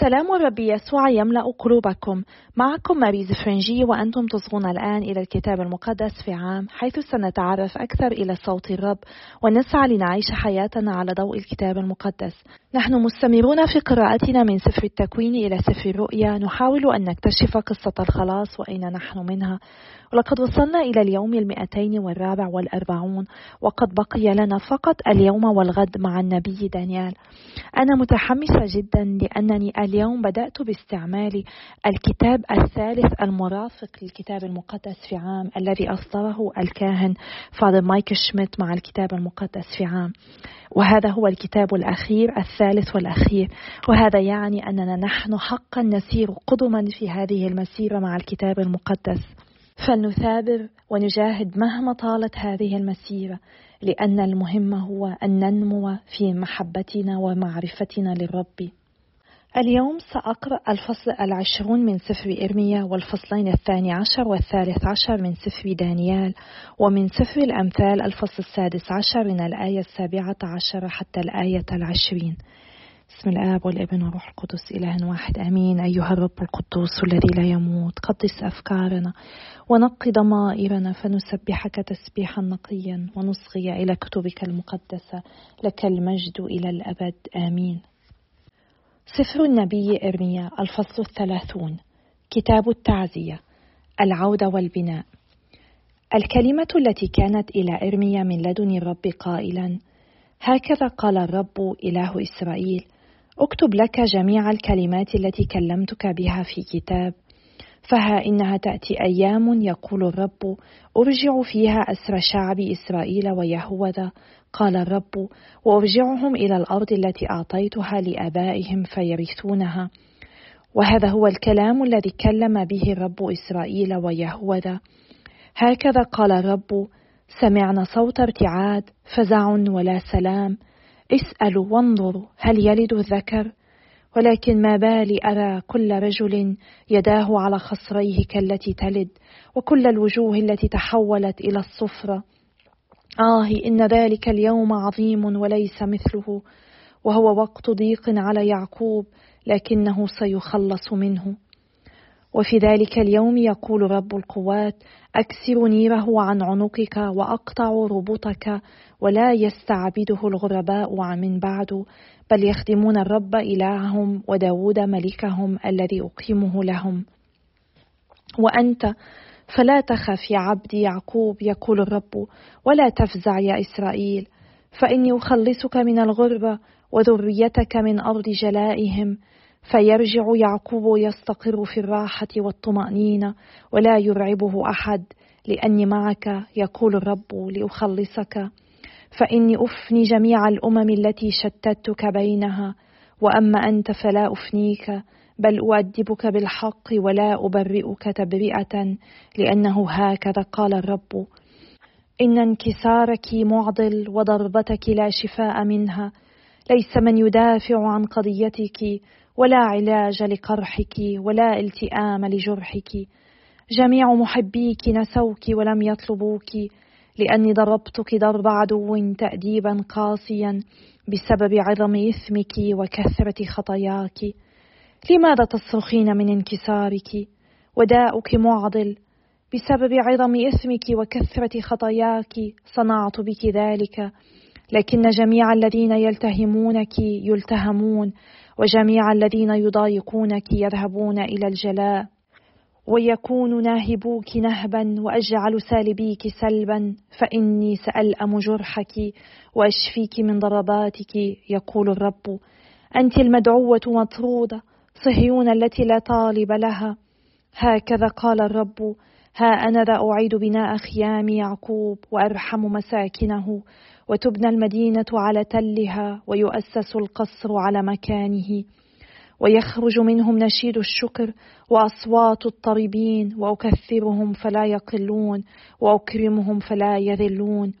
سلام الرب يسوع يملأ قلوبكم. معكم ماريز فرنجي وأنتم تصغون الآن إلى الكتاب المقدس في عام حيث سنتعرف أكثر إلى صوت الرب ونسعى لنعيش حياتنا على ضوء الكتاب المقدس. نحن مستمرون في قراءتنا من سفر التكوين إلى سفر الرؤيا. نحاول أن نكتشف قصة الخلاص وأين نحن منها. ولقد وصلنا إلى اليوم المئتين والرابع والأربعون وقد بقي لنا فقط اليوم والغد مع النبي دانيال. أنا متحمسة جدا لأنني اليوم بدأت باستعمال الكتاب الثالث المرافق للكتاب المقدس في عام الذي أصدره الكاهن فاذر مايكل شميت مع الكتاب المقدس في عام. وهذا هو الكتاب الأخير الثالث والأخير. وهذا يعني أننا نحن حقا نسير قدما في هذه المسيرة مع الكتاب المقدس. فلنثابر ونجاهد مهما طالت هذه المسيرة لأن المهم هو أن ننمو في محبتنا ومعرفتنا للرب. اليوم سأقرأ الفصل العشرون من سفر إرميا والفصلين الثاني عشر والثالث عشر من سفر دانيال ومن سفر الأمثال الفصل السادس عشر من الآية السابعة عشر حتى الآية العشرين. بسم الآب والابن والروح القدس إله واحد آمين. أيها الرب القدوس الذي لا يموت قدس أفكارنا ونقي ضمائرنا فنسبحك تسبيحا نقيا ونصغي إلى كتبك المقدسة لك المجد إلى الأبد آمين. سفر النبي إرميا الفصل الثلاثون. كتاب التعزية العودة والبناء. الكلمة التي كانت إلى إرميا من لدن الرب قائلا هكذا قال الرب إله إسرائيل أكتب لك جميع الكلمات التي كلمتك بها في كتاب فها إنها تأتي أيام يقول الرب أرجع فيها أسر شعب إسرائيل ويهوذا قال الرب وأرجعهم إلى الأرض التي أعطيتها لآبائهم فيرثونها. وهذا هو الكلام الذي كلم به الرب إسرائيل ويهوذا. هكذا قال الرب سمعنا صوت ارتعاد فزع ولا سلام. اسألوا وانظروا هل يلد الذكر؟ ولكن ما بالي أرى كل رجل يداه على خصريه كالتي تلد وكل الوجوه التي تحولت إلى الصفرة. آه إن ذلك اليوم عظيم وليس مثله وهو وقت ضيق على يعقوب لكنه سيخلص منه. وفي ذلك اليوم يقول رب القوات أكسر نيره عن عنقك وأقطع ربطك ولا يستعبده الغرباء من بعد بل يخدمون الرب إلههم وداود ملكهم الذي أقيمه لهم. وأنت فلا تخف يا عبدي يعقوب يقول الرب ولا تفزع يا إسرائيل. فإني أخلصك من الغربة وذريتك من أرض جلائهم. فيرجع يعقوب يستقر في الراحة والطمأنينة ولا يرعبه أحد لأني معك يقول الرب لأخلصك. فإني أفني جميع الأمم التي شتتك بينها وأما أنت فلا أفنيك. بل أؤدبك بالحق ولا أبرئك تبرئة لأنه هكذا قال الرب. إن انكسارك معضل وضربتك لا شفاء منها. ليس من يدافع عن قضيتك ولا علاج لقرحك ولا التئام لجرحك. جميع محبيك نسوك ولم يطلبوك لأني ضربتك ضرب عدو تأديبا قاسيا بسبب عظم إثمك وكثرة خطاياك. لماذا تصرخين من انكسارك؟ وداؤك معضل بسبب عظم إثمك وكثرة خطاياك. صنعت بك ذلك لكن جميع الذين يلتهمونك يلتهمون وجميع الذين يضايقونك يذهبون إلى الجلاء. ويكون ناهبوك نهبا وأجعل سالبيك سلبا فإني سألأم جرحك وأشفيك من ضرباتك يقول الرب. أنت المدعوة مطرودة صهيون التي لا طالب لها. هكذا قال الرب ها أنا ذا أعيد بناء خيام يعقوب وأرحم مساكنه وتبنى المدينة على تلها ويؤسس القصر على مكانه. ويخرج منهم نشيد الشكر وأصوات الطربين وأكثرهم فلا يقلون وأكرمهم فلا يذلون.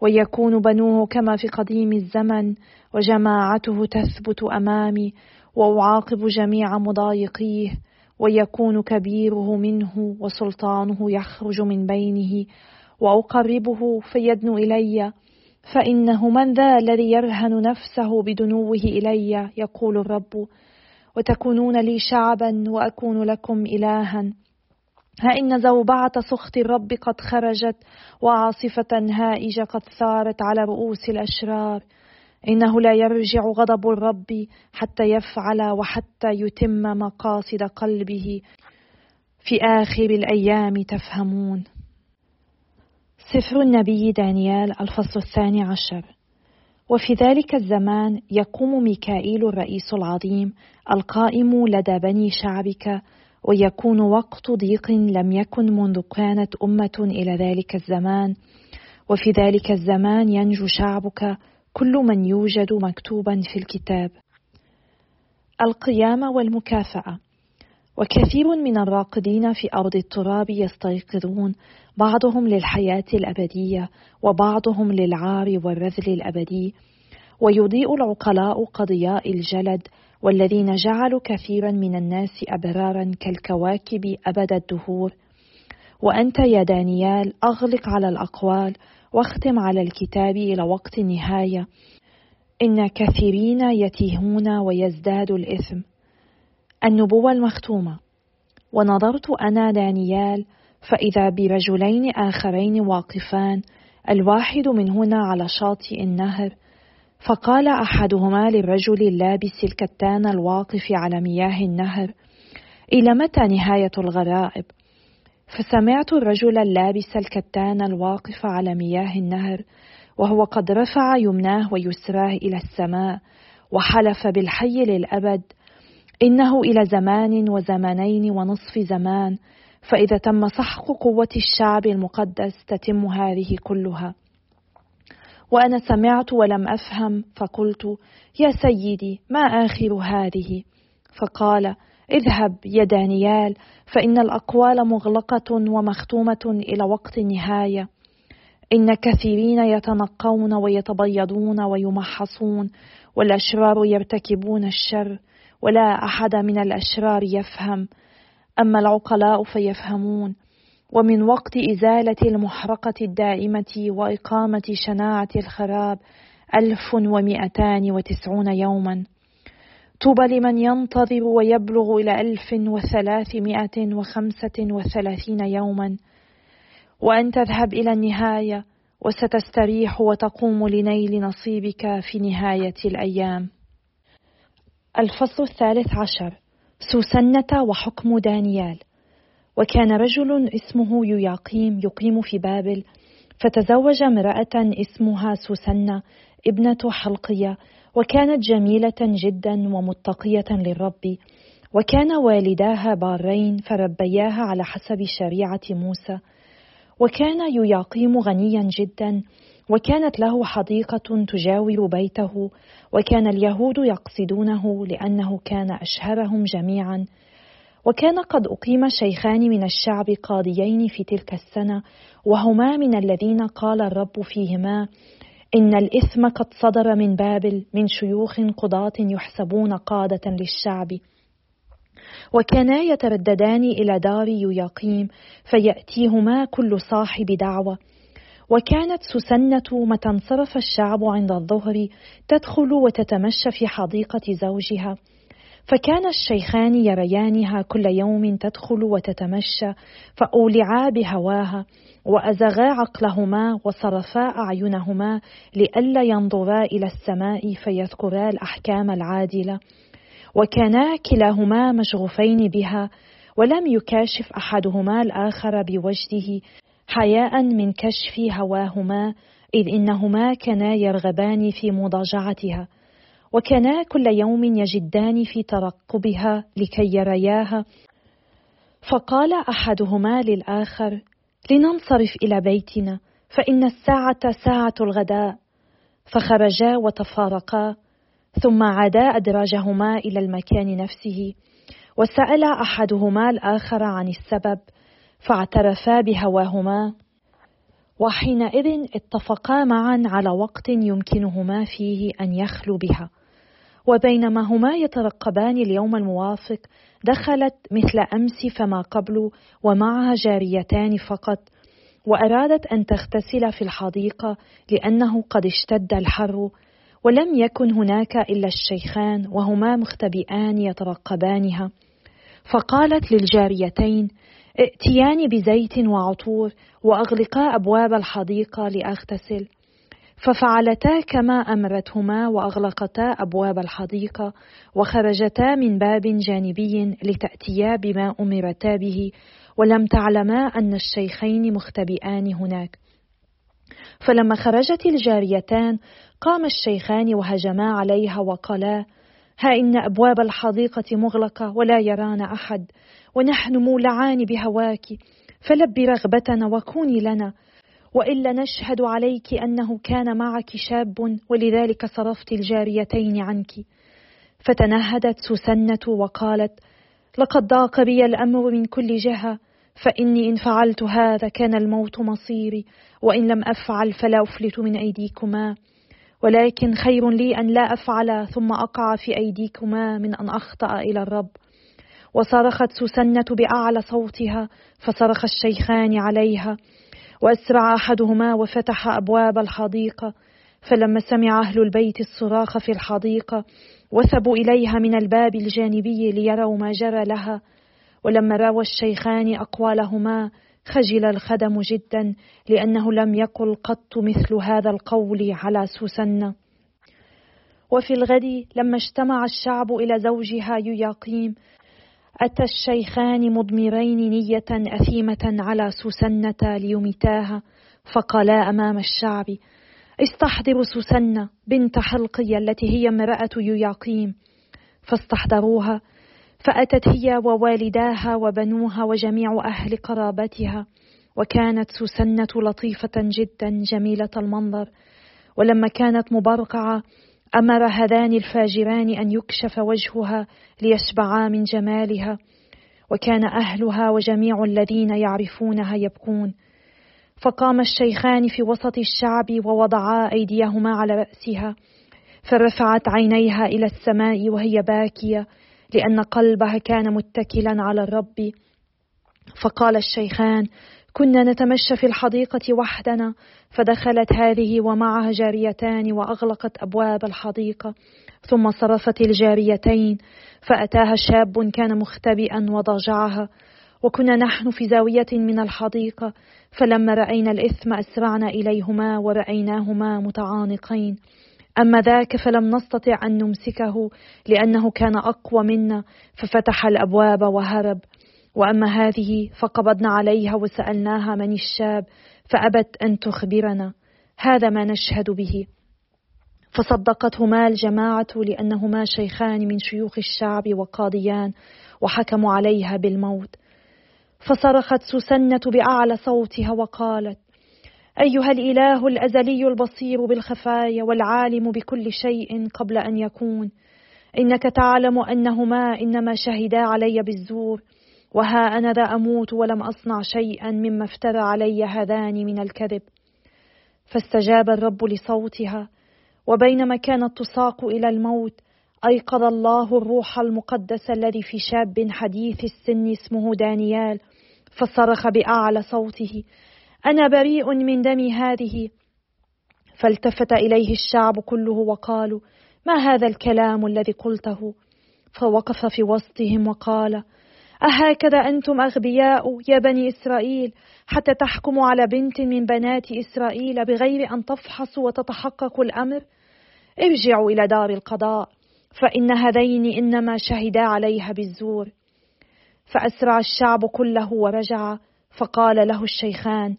ويكون بنوه كما في قديم الزمن وجماعته تثبت أمامي وأعاقب جميع مضايقيه ويكون كبيره منه وسلطانه يخرج من بينه وأقربه فيدنو إلي فإنه من ذا الذي يرهن نفسه بدنوه إلي؟ يقول الرب وتكونون لي شعبا وأكون لكم إلها. ها إن زوبعة سخط الرب قد خرجت وعاصفة هائجة قد ثارت على رؤوس الأشرار. إنه لا يرجع غضب الرب حتى يفعل وحتى يتم مقاصد قلبه في آخر الأيام تفهمون. سفر النبي دانيال الفصل الثاني عشر. وفي ذلك الزمان يقوم ميكائيل الرئيس العظيم القائم لدى بني شعبك ويكون وقت ضيق لم يكن منذ كانت أمة إلى ذلك الزمان. وفي ذلك الزمان ينجو شعبك كل من يوجد مكتوبا في الكتاب. القيامة والمكافأة. وكثير من الراقدين في أرض التراب يستيقظون. بعضهم للحياة الأبدية وبعضهم للعار والرذل الأبدي. ويضيء العقلاء كضياء الجلد والذين جعلوا كثيرا من الناس أبرارا كالكواكب أبد الدهور. وأنت يا دانيال أغلق على الأقوال واختم على الكتاب إلى وقت النهاية. إن كثيرين يتيهون ويزداد الإثم. النبوة المختومة. ونظرت أنا دانيال فإذا برجلين آخرين واقفان الواحد منهما على شاطئ النهر. فقال أحدهما للرجل اللابس الكتان الواقف على مياه النهر إلى متى نهاية الغرائب؟ فسمعت الرجل اللابس الكتان الواقف على مياه النهر وهو قد رفع يمناه ويسراه إلى السماء وحلف بالحي للأبد. إنه إلى زمان وزمانين ونصف زمان فإذا تم سحق قوة الشعب المقدس تتم هذه كلها. وأنا سمعت ولم أفهم فقلت يا سيدي ما آخر هذه؟ فقال اذهب يا دانيال فإن الأقوال مغلقة ومختومة إلى وقت النهاية. إن كثيرين يتنقون ويتبيضون ويمحصون والأشرار يرتكبون الشر ولا أحد من الأشرار يفهم. أما العقلاء فيفهمون. ومن وقت إزالة المحرقة الدائمة وإقامة شناعة الخراب ألف ومئتان وتسعون يوما. طوبى لمن ينتظر ويبلغ إلى ألف وثلاثمائة وخمسة وثلاثين يوما. وأن تذهب إلى النهاية وستستريح وتقوم لنيل نصيبك في نهاية الأيام. الفصل الثالث عشر. سوسنة وحكم دانيال. وكان رجل اسمه يوياقيم يقيم في بابل فتزوج امرأة اسمها سوسنة ابنة حلقية وكانت جميلة جدا ومتقية للرب وكان والداها بارين فربياها على حسب شريعة موسى وكان يوياقيم غنيا جدا وكانت له حديقة تجاور بيته وكان اليهود يقصدونه لأنه كان أشهرهم جميعا وكان قد أقيم شيخان من الشعب قاضيين في تلك السنة وهما من الذين قال الرب فيهما إن الإثم قد صدر من بابل من شيوخ قضاة يحسبون قادة للشعب. وكانا يترددان إلى دار يقيم فيأتيهما كل صاحب دعوة. وكانت سسنة متى انصرف الشعب عند الظهر تدخل وتتمشى في حديقة زوجها. فكان الشيخان يريانها كل يوم تدخل وتتمشى فأولعا بهواها وأزغا عقلهما وصرفا أعينهما لئلا ينظرا إلى السماء فيذكرا الأحكام العادلة. وكانا كلاهما مشغوفين بها ولم يكاشف أحدهما الآخر بوجده حياء من كشف هواهما إذ إنهما كانا يرغبان في مضاجعتها. وكانا كل يوم يجدان في ترقبها لكي يرياها. فقال أحدهما للآخر لننصرف إلى بيتنا فإن الساعة ساعة الغداء. فخرجا وتفارقا ثم عادا أدراجهما إلى المكان نفسه وسأل أحدهما الآخر عن السبب فاعترفا بهواهما. وحينئذ اتفقا معا على وقت يمكنهما فيه أن يخلو بها. وبينما هما يترقبان اليوم الموافق دخلت مثل أمس فما قبل ومعها جاريتان فقط وأرادت أن تغتسل في الحديقة لأنه قد اشتد الحر ولم يكن هناك إلا الشيخان وهما مختبئان يترقبانها. فقالت للجاريتين ائتيان بزيت وعطور وأغلقا أبواب الحديقة لأغتسل. ففعلتا كما أمرتهما وأغلقتا أبواب الحديقة وخرجتا من باب جانبي لتأتيا بما أمرتا به ولم تعلما أن الشيخين مختبئان هناك. فلما خرجت الجاريتان قام الشيخان وهجما عليها وقالا ها إن أبواب الحديقة مغلقة ولا يرانا أحد ونحن مولعان بهواك فلبي رغبتنا وكوني لنا وإلا نشهد عليك أنه كان معك شاب ولذلك صرفت الجاريتين عنك. فتنهدت سوسنه وقالت لقد ضاق بي الأمر من كل جهة فإني إن فعلت هذا كان الموت مصيري وإن لم أفعل فلا أفلت من أيديكما. ولكن خير لي أن لا أفعل ثم أقع في أيديكما من أن أخطأ إلى الرب. وصرخت سوسنة بأعلى صوتها فصرخ الشيخان عليها وأسرع أحدهما وفتح أبواب الحديقة فلما سمع أهل البيت الصراخ في الحديقة وثبوا إليها من الباب الجانبي ليروا ما جرى لها. ولما راوى الشيخان أقوالهما خجل الخدم جدا لأنه لم يقل قط مثل هذا القول على سوسنة وفي الغد لما اجتمع الشعب إلى زوجها يياقيم أتى الشيخان مضمرين نية أثيمة على سوسنة ليمتاها فقالا أمام الشعب استحضروا سوسنة بنت حلقية التي هي امرأة يياقيم فاستحضروها فأتت هي ووالداها وبنوها وجميع أهل قرابتها وكانت سوسنة لطيفة جدا جميلة المنظر ولما كانت مبرقعة أمر هذان الفاجران أن يكشف وجهها ليشبعا من جمالها وكان أهلها وجميع الذين يعرفونها يبكون. فقام الشيخان في وسط الشعب ووضعا أيديهما على رأسها فرفعت عينيها إلى السماء وهي باكية لأن قلبها كان متكلا على الرب. فقال الشيخان كنا نتمشى في الحديقة وحدنا فدخلت هذه ومعها جاريتان وأغلقت أبواب الحديقة ثم صرفت الجاريتين فأتاها شاب كان مختبئا وضاجعها وكنا نحن في زاوية من الحديقة فلما رأينا الإثم أسرعنا إليهما ورأيناهما متعانقين. أما ذاك فلم نستطع أن نمسكه لأنه كان أقوى منا ففتح الأبواب وهرب. وأما هذه فقبضنا عليها وسألناها من الشاب فأبت أن تخبرنا. هذا ما نشهد به. فصدقتهما الجماعة لأنهما شيخان من شيوخ الشعب وقاضيان وحكموا عليها بالموت. فصرخت سوسنه بأعلى صوتها وقالت أيها الإله الأزلي البصير بالخفايا والعالم بكل شيء قبل أن يكون إنك تعلم أنهما إنما شهدا علي بالزور. وها أنا ذا أموت ولم أصنع شيئا مما افترى علي هذان من الكذب. فاستجاب الرب لصوتها وبينما كانت تساق إلى الموت أيقظ الله الروح المقدس الذي في شاب حديث السن اسمه دانيال فصرخ بأعلى صوته أنا بريء من دم هذه. فالتفت إليه الشعب كله وقالوا ما هذا الكلام الذي قلته؟ فوقف في وسطهم وقال أهكذا أنتم أغبياء يا بني إسرائيل حتى تحكموا على بنت من بنات إسرائيل بغير أن تفحصوا وتتحققوا الأمر؟ ارجعوا إلى دار القضاء فإن هذين إنما شهدا عليها بالزور. فأسرع الشعب كله ورجع فقال له الشيخان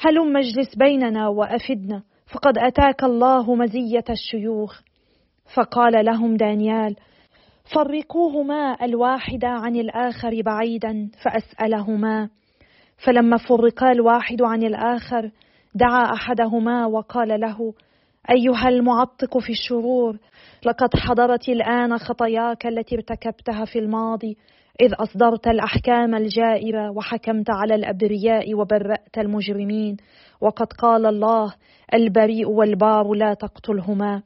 هلم مجلس بيننا وأفدنا؟ فقد أتاك الله مزية الشيوخ. فقال لهم دانيال فرقوهما الواحد عن الآخر بعيدا فأسألهما. فلما فرقا الواحد عن الآخر دعا أحدهما وقال له أيها المعطق في الشرور لقد حضرت الآن خطاياك التي ارتكبتها في الماضي إذ أصدرت الأحكام الجائرة وحكمت على الأبرياء وبرأت المجرمين وقد قال الله البريء والبار لا تقتلهما.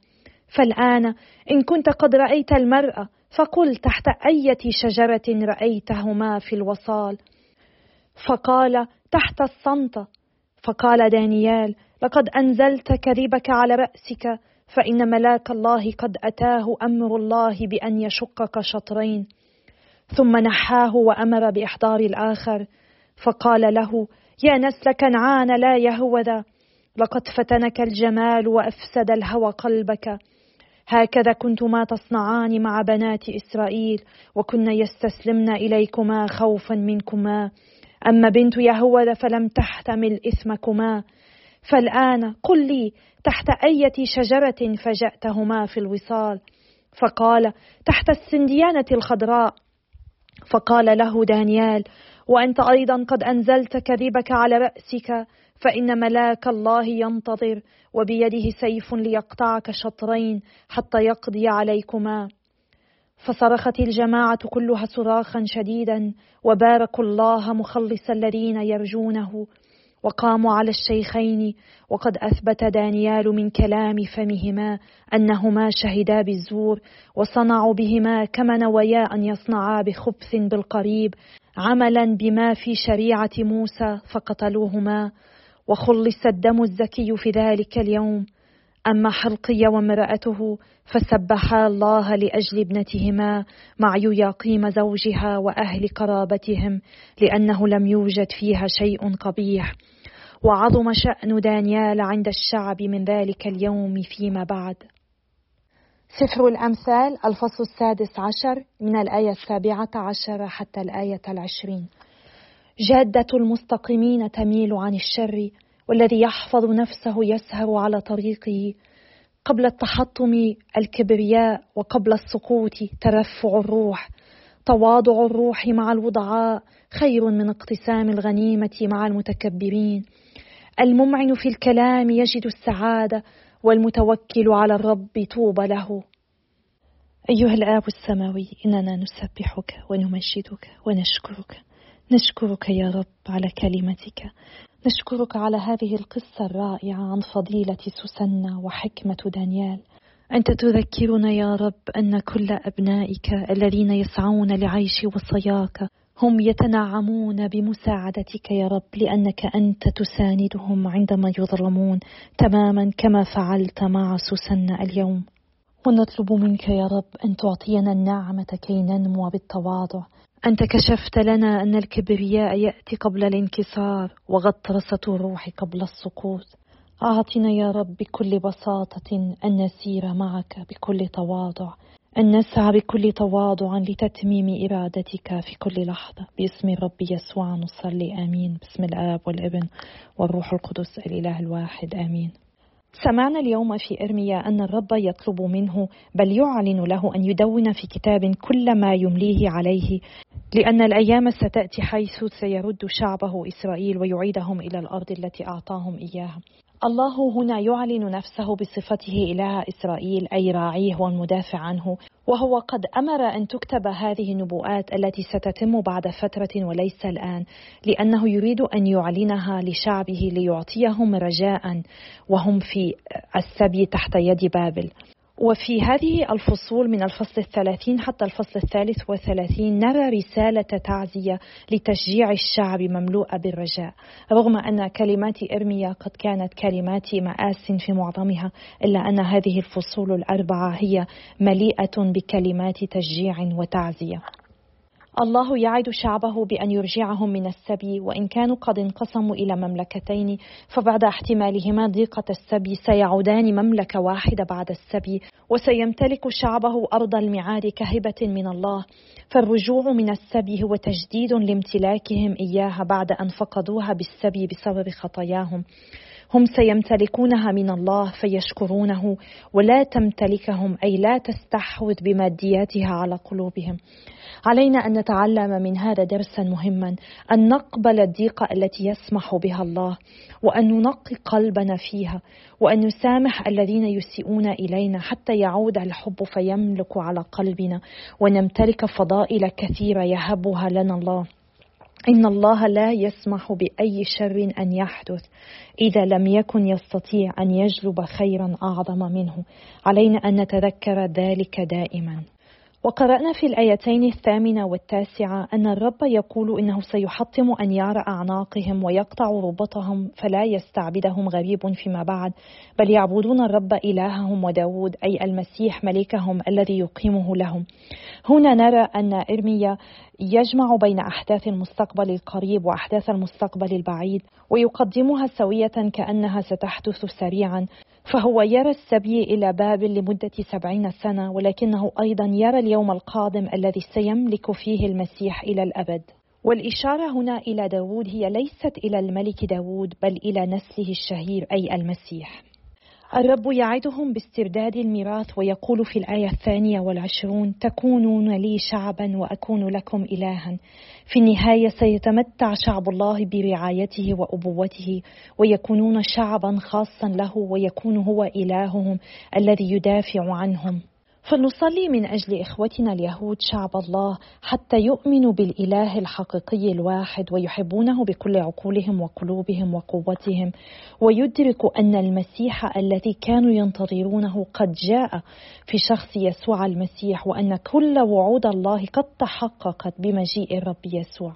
فالآن إن كنت قد رأيت المرأة فقل تحت أية شجرة رأيتهما في الوصال؟ فقال تحت الصنطة فقال دانيال لقد أنزلت كذبك على رأسك فإن ملاك الله قد أتاه أمر الله بأن يشقك شطرين. ثم نحاه وأمر بإحضار الآخر. فقال له يا نسل كنعان لا يهوذا. لقد فتنك الجمال وأفسد الهوى قلبك. هكذا كنتما تصنعان مع بنات إسرائيل وكن يستسلمن إليكما خوفا منكما. أما بنت يهوذا فلم تحتمل إثمكما. فالآن قل لي تحت أية شجرة فجأتهما في الوصال؟ فقال تحت السنديانة الخضراء. فقال له دانيال وأنت أيضا قد أنزلت كذبك على رأسك؟ فإن ملاك الله ينتظر وبيده سيف ليقطعك شطرين حتى يقضي عليكما. فصرخت الجماعة كلها صراخا شديدا وباركوا الله مخلص الذين يرجونه. وقاموا على الشيخين وقد أثبت دانيال من كلام فمهما أنهما شهدا بالزور وصنعوا بهما كما نويا ان يصنعا بخبث بالقريب عملا بما في شريعة موسى فقتلوهما. وخلص الدم الزكي في ذلك اليوم. أما حلقي وامرأته فسبحا الله لأجل ابنتهما مع يقيم زوجها وأهل قرابتهم لأنه لم يوجد فيها شيء قبيح. وعظم شأن دانيال عند الشعب من ذلك اليوم فيما بعد. سفر الأمثال الفصل السادس عشر من الآية السابعة عشر حتى الآية العشرين. جادة المستقيمين تميل عن الشر والذي يحفظ نفسه يسهر على طريقه. قبل التحطم الكبرياء وقبل السقوط ترفع الروح. تواضع الروح مع الوضعاء خير من اقتسام الغنيمة مع المتكبرين. الممعن في الكلام يجد السعادة والمتوكل على الرب طوبى له. أيها الآب السماوي إننا نسبحك ونمجدك ونشكرك. نشكرك يا رب على كلمتك. نشكرك على هذه القصة الرائعة عن فضيلة سوسنة وحكمة دانيال. أنت تذكرنا يا رب أن كل أبنائك الذين يسعون لعيش وصاياك هم يتنعمون بمساعدتك يا رب لأنك أنت تساندهم عندما يظلمون تماما كما فعلت مع سوسنة اليوم. ونطلب منك يا رب أن تعطينا النعمة كي ننمو بالتواضع. أنت كشفت لنا أن الكبرياء يأتي قبل الانكسار وغطرسة الروح قبل السقوط. أعطنا يا رب بكل بساطة أن نسير معك بكل تواضع أن نسعى بكل تواضع لتتميم إرادتك في كل لحظة. باسم الرب يسوع نصلي آمين. باسم الآب والابن والروح القدس الإله الواحد آمين. سمعنا اليوم في إرميا أن الرب يطلب منه بل يعلن له أن يدون في كتاب كل ما يمليه عليه لأن الأيام ستأتي حيث سيرد شعبه إسرائيل ويعيدهم إلى الأرض التي أعطاهم إياها. الله هنا يعلن نفسه بصفته إله إسرائيل أي راعيه والمدافع عنه وهو قد أمر أن تكتب هذه النبوءات التي ستتم بعد فترة وليس الآن لأنه يريد أن يعلنها لشعبه ليعطيهم رجاء وهم في السبي تحت يد بابل. وفي هذه الفصول من الفصل الثلاثين حتى الفصل الثالث والثلاثين نرى رسالة تعزية لتشجيع الشعب مملوءة بالرجاء. رغم أن كلمات إرميا قد كانت كلمات مآس في معظمها إلا أن هذه الفصول الأربعة هي مليئة بكلمات تشجيع وتعزية. الله يعد شعبه بأن يرجعهم من السبي وإن كانوا قد انقسموا إلى مملكتين فبعد احتمالهما ضيقة السبي سيعودان مملكة واحدة بعد السبي وسيمتلك شعبه أرض الميعاد كهبة من الله. فالرجوع من السبي هو تجديد لامتلاكهم إياها بعد أن فقدوها بالسبي بسبب خطاياهم. هم سيمتلكونها من الله فيشكرونه ولا تمتلكهم أي لا تستحوذ بمادياتها على قلوبهم. علينا أن نتعلم من هذا درسا مهما أن نقبل الضيقه التي يسمح بها الله وأن ننقي قلبنا فيها وأن نسامح الذين يسيئون إلينا حتى يعود الحب فيملك على قلبنا ونمتلك فضائل كثيرة يهبها لنا الله. إن الله لا يسمح بأي شر أن يحدث إذا لم يكن يستطيع أن يجلب خيرا أعظم منه. علينا أن نتذكر ذلك دائما. وقرأنا في الآيتين الثامنة والتاسعة أن الرب يقول إنه سيحطم أنيار أعناقهم ويقطع ربطهم فلا يستعبدهم غريب فيما بعد بل يعبدون الرب إلههم وداود أي المسيح ملكهم الذي يقيمه لهم. هنا نرى أن إرميا يجمع بين أحداث المستقبل القريب وأحداث المستقبل البعيد ويقدمها سوية كأنها ستحدث سريعا. فهو يرى السبي إلى بابل لمدة سبعين سنة ولكنه أيضا يرى اليوم القادم الذي سيملك فيه المسيح إلى الأبد. والإشارة هنا إلى داود هي ليست إلى الملك داود بل إلى نسله الشهير أي المسيح. الرب يعدهم باسترداد الميراث ويقول في الآية الثانية والعشرون تكونون لي شعبا وأكون لكم إلها. في النهاية سيتمتع شعب الله برعايته وأبوته ويكونون شعبا خاصا له ويكون هو إلههم الذي يدافع عنهم. فلنصلي من أجل إخوتنا اليهود شعب الله حتى يؤمنوا بالإله الحقيقي الواحد ويحبونه بكل عقولهم وقلوبهم وقوتهم. ويدركوا أن المسيح الذي كانوا ينتظرونه قد جاء في شخص يسوع المسيح وأن كل وعود الله قد تحققت بمجيء الرب يسوع.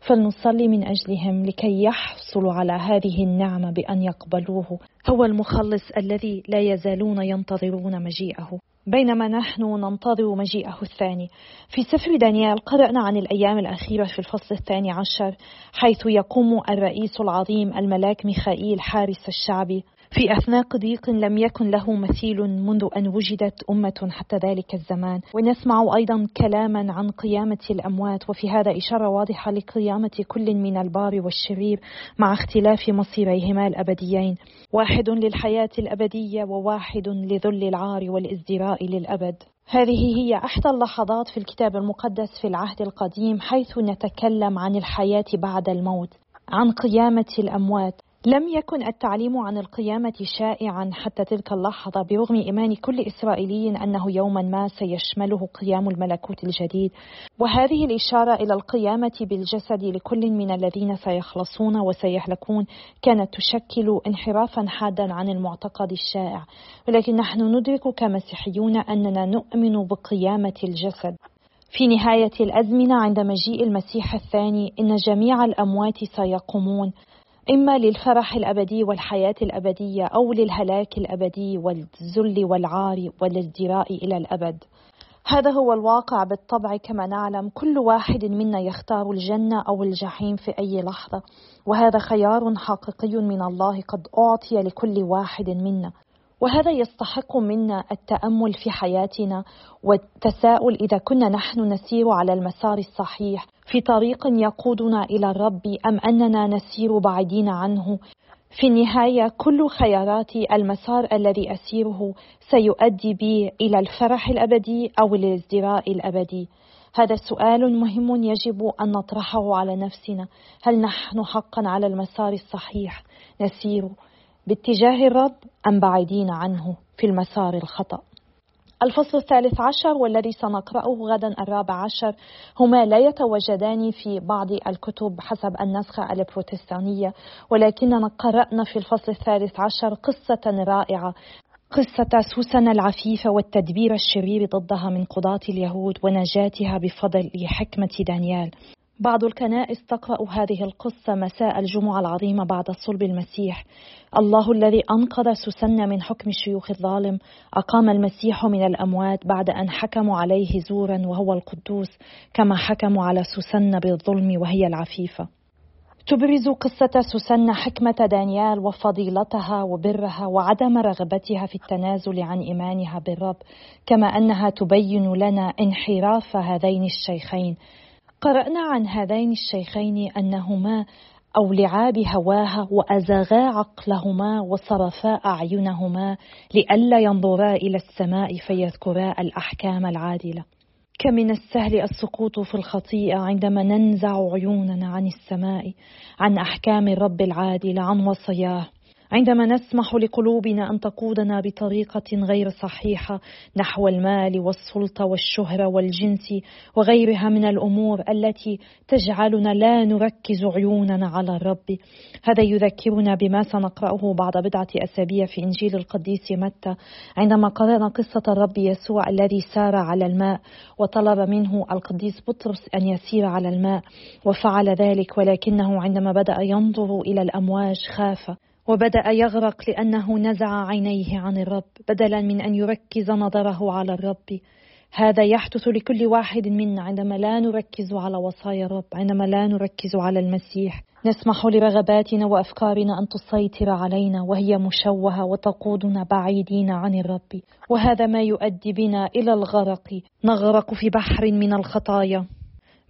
فلنصلي من أجلهم لكي يحصلوا على هذه النعمة بأن يقبلوه. هو المخلص الذي لا يزالون ينتظرون مجيئه. بينما نحن ننتظر مجيئه الثاني. في سفر دانيال قرأنا عن الأيام الأخيرة في الفصل الثاني عشر حيث يقوم الرئيس العظيم الملاك ميخائيل حارس الشعب. في أثناء ضيق لم يكن له مثيل منذ أن وجدت أمة حتى ذلك الزمان. ونسمع أيضا كلاما عن قيامة الأموات وفي هذا إشارة واضحة لقيامة كل من البار والشرير مع اختلاف مصيريهما الأبديين. واحد للحياة الأبدية وواحد لذل العار والازدراء للأبد. هذه هي أحدى اللحظات في الكتاب المقدس في العهد القديم حيث نتكلم عن الحياة بعد الموت عن قيامة الأموات. لم يكن التعليم عن القيامة شائعا حتى تلك اللحظة برغم إيمان كل إسرائيلي أنه يوما ما سيشمله قيام الملكوت الجديد. وهذه الإشارة إلى القيامة بالجسد لكل من الذين سيخلصون وسيهلكون كانت تشكل انحرافا حادا عن المعتقد الشائع. ولكن نحن ندرك كمسيحيون أننا نؤمن بقيامة الجسد. في نهاية الأزمنة عند مجيء المسيح الثاني إن جميع الأموات سيقومون. إما للفرح الأبدي والحياة الأبدية أو للهلاك الأبدي والذل والعار والازدراء إلى الأبد. هذا هو الواقع بالطبع كما نعلم. كل واحد منا يختار الجنة أو الجحيم في أي لحظة وهذا خيار حقيقي من الله قد أعطي لكل واحد منا. وهذا يستحق منا التأمل في حياتنا والتساؤل إذا كنا نحن نسير على المسار الصحيح في طريق يقودنا إلى الرب أم أننا نسير بعيدين عنه. في النهاية كل خياراتي المسار الذي أسيره سيؤدي بي إلى الفرح الأبدي أو الازدراء الأبدي. هذا سؤال مهم يجب أن نطرحه على نفسنا. هل نحن حقا على المسار الصحيح؟ نسير. باتجاه الرب أم بعيدين عنه في المسار الخطأ. الفصل الثالث عشر والذي سنقرأه غدا الرابع عشر هما لا يتواجدان في بعض الكتب حسب النسخة البروتستانية ولكننا قرأنا في الفصل الثالث عشر قصة رائعة قصة سوسن العفيفة والتدبير الشرير ضدها من قضاة اليهود ونجاتها بفضل حكمة دانيال. بعض الكنائس تقرأ هذه القصة مساء الجمعة العظيمة بعد صلب المسيح. الله الذي أنقذ سوسنة من حكم الشيوخ الظالم أقام المسيح من الأموات بعد أن حكموا عليه زورا وهو القدوس كما حكموا على سوسنة بالظلم وهي العفيفة. تبرز قصة سوسنة حكمة دانيال وفضيلتها وبرها وعدم رغبتها في التنازل عن إيمانها بالرب كما أنها تبين لنا انحراف هذين الشيخين. قرأنا عن هذين الشيخين أنهما أولعا بهواها وأزاغا عقلهما وصرفا أعينهما لئلا ينظرا إلى السماء فيذكرا الأحكام العادلة. كمن السهل السقوط في الخطيئة عندما ننزع عيوننا عن السماء عن أحكام الرب العادل عن وصاياه. عندما نسمح لقلوبنا أن تقودنا بطريقة غير صحيحة نحو المال والسلطة والشهرة والجنس وغيرها من الأمور التي تجعلنا لا نركز عيوننا على الرب. هذا يذكرنا بما سنقرأه بعد بضعة أسابيع في إنجيل القديس متى عندما قرأنا قصة الرب يسوع الذي سار على الماء وطلب منه القديس بطرس أن يسير على الماء وفعل ذلك ولكنه عندما بدأ ينظر إلى الأمواج خاف. وبدأ يغرق لأنه نزع عينيه عن الرب بدلا من أن يركز نظره على الرب. هذا يحدث لكل واحد منا عندما لا نركز على وصايا الرب عندما لا نركز على المسيح. نسمح لرغباتنا وأفكارنا أن تسيطر علينا وهي مشوهة وتقودنا بعيدين عن الرب. وهذا ما يؤدي بنا إلى الغرق. نغرق في بحر من الخطايا.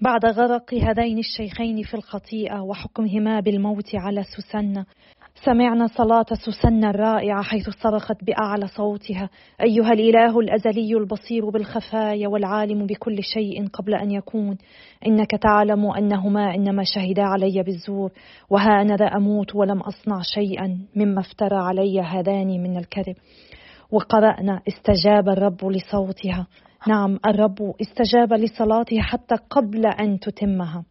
بعد غرق هذين الشيخين في الخطيئة وحكمهما بالموت على سوسنة. سمعنا صلاة سوسنة الرائعة حيث صرخت بأعلى صوتها. أيها الإله الأزلي البصير بالخفايا والعالم بكل شيء قبل أن يكون. إنك تعلم أنهما إنما شهدا علي بالزور. وها أنا ذا أموت ولم أصنع شيئا مما افترى علي هذان من الكذب. وقرأنا استجاب الرب لصوتها. نعم الرب استجاب لصلاتها حتى قبل أن تتمها.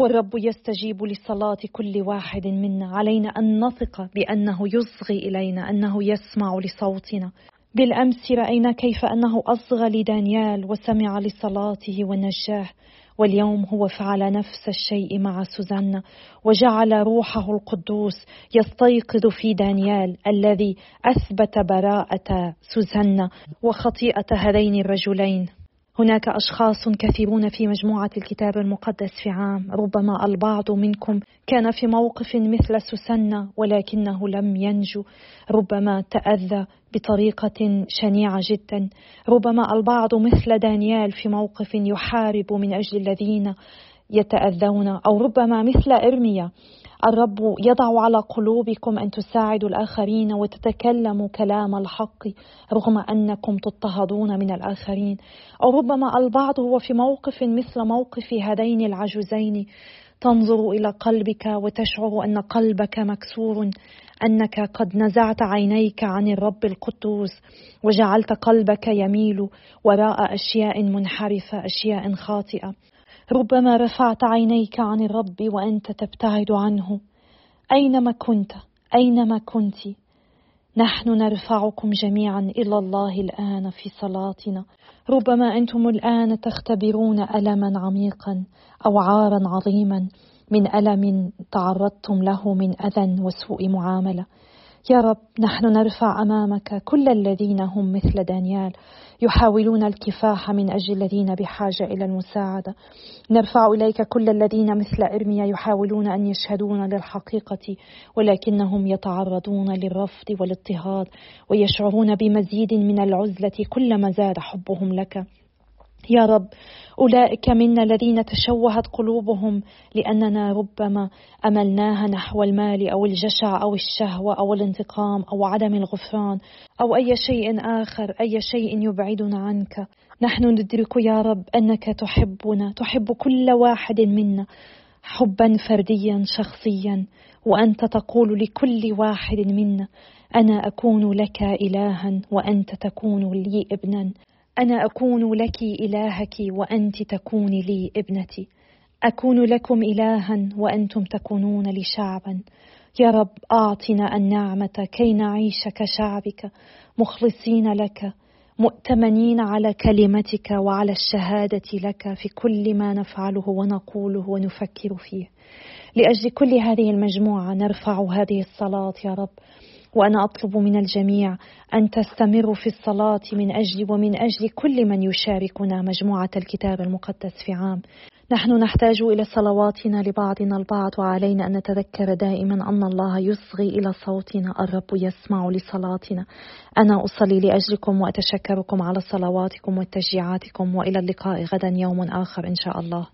والرب يستجيب لصلاة كل واحد منا. علينا أن نثق بأنه يصغي إلينا أنه يسمع لصوتنا. بالأمس رأينا كيف أنه أصغى لدانيال وسمع لصلاته ونجاه. واليوم هو فعل نفس الشيء مع سوزانا وجعل روحه القدوس يستيقظ في دانيال الذي أثبت براءة سوزانا وخطيئة هذين الرجلين. هناك أشخاص كثيرون في مجموعة الكتاب المقدس في عام ربما البعض منكم كان في موقف مثل سوسنة ولكنه لم ينجو ربما تأذى بطريقة شنيعة جدا ربما البعض مثل دانيال في موقف يحارب من أجل الذين يتأذون أو ربما مثل إرميا الرب يضع على قلوبكم أن تساعدوا الآخرين وتتكلموا كلام الحق رغم أنكم تضطهدون من الآخرين. أو ربما البعض هو في موقف مثل موقف هذين العجوزين. تنظر إلى قلبك وتشعر أن قلبك مكسور أنك قد نزعت عينيك عن الرب القدوس وجعلت قلبك يميل وراء أشياء منحرفة أشياء خاطئة. ربما رفعت عينيك عن الرب وأنت تبتعد عنه. أينما كنت أينما كنت. نحن نرفعكم جميعا إلى الله الآن في صلاتنا. ربما أنتم الآن تختبرون الما عميقا أو عارا عظيما من ألم تعرضتم له من أذى وسوء معاملة. يا رب نحن نرفع أمامك كل الذين هم مثل دانيال يحاولون الكفاح من أجل الذين بحاجة إلى المساعدة. نرفع إليك كل الذين مثل إرميا يحاولون أن يشهدون للحقيقة ولكنهم يتعرضون للرفض والاضطهاد ويشعرون بمزيد من العزلة كلما زاد حبهم لك. يا رب. أولئك منا الذين تشوهت قلوبهم لأننا ربما أملناها نحو المال أو الجشع أو الشهوة أو الانتقام أو عدم الغفران أو أي شيء آخر أي شيء يبعدنا عنك. نحن ندرك يا رب أنك تحبنا تحب كل واحد منا حبا فرديا شخصيا وأنت تقول لكل واحد منا أنا أكون لك الها وأنت تكون لي ابنا. أنا أكون لك إلهك وأنت تكون لي ابنتي. أكون لكم إلها وأنتم تكونون لي شعبا يا رب أعطنا النعمة كي نعيش كشعبك. مخلصين لك مؤتمنين على كلمتك وعلى الشهادة لك في كل ما نفعله ونقوله ونفكر فيه. لأجل كل هذه المجموعة نرفع هذه الصلاة يا رب. وأنا أطلب من الجميع أن تستمروا في الصلاة من اجلي ومن أجل كل من يشاركنا مجموعة الكتاب المقدس في عام. نحن نحتاج إلى صلواتنا لبعضنا البعض وعلينا أن نتذكر دائما أن الله يصغي إلى صوتنا الرب يسمع لصلاتنا. أنا أصلي لأجلكم وأتشكركم على صلواتكم وتشجيعاتكم وإلى اللقاء غدا يوم آخر إن شاء الله.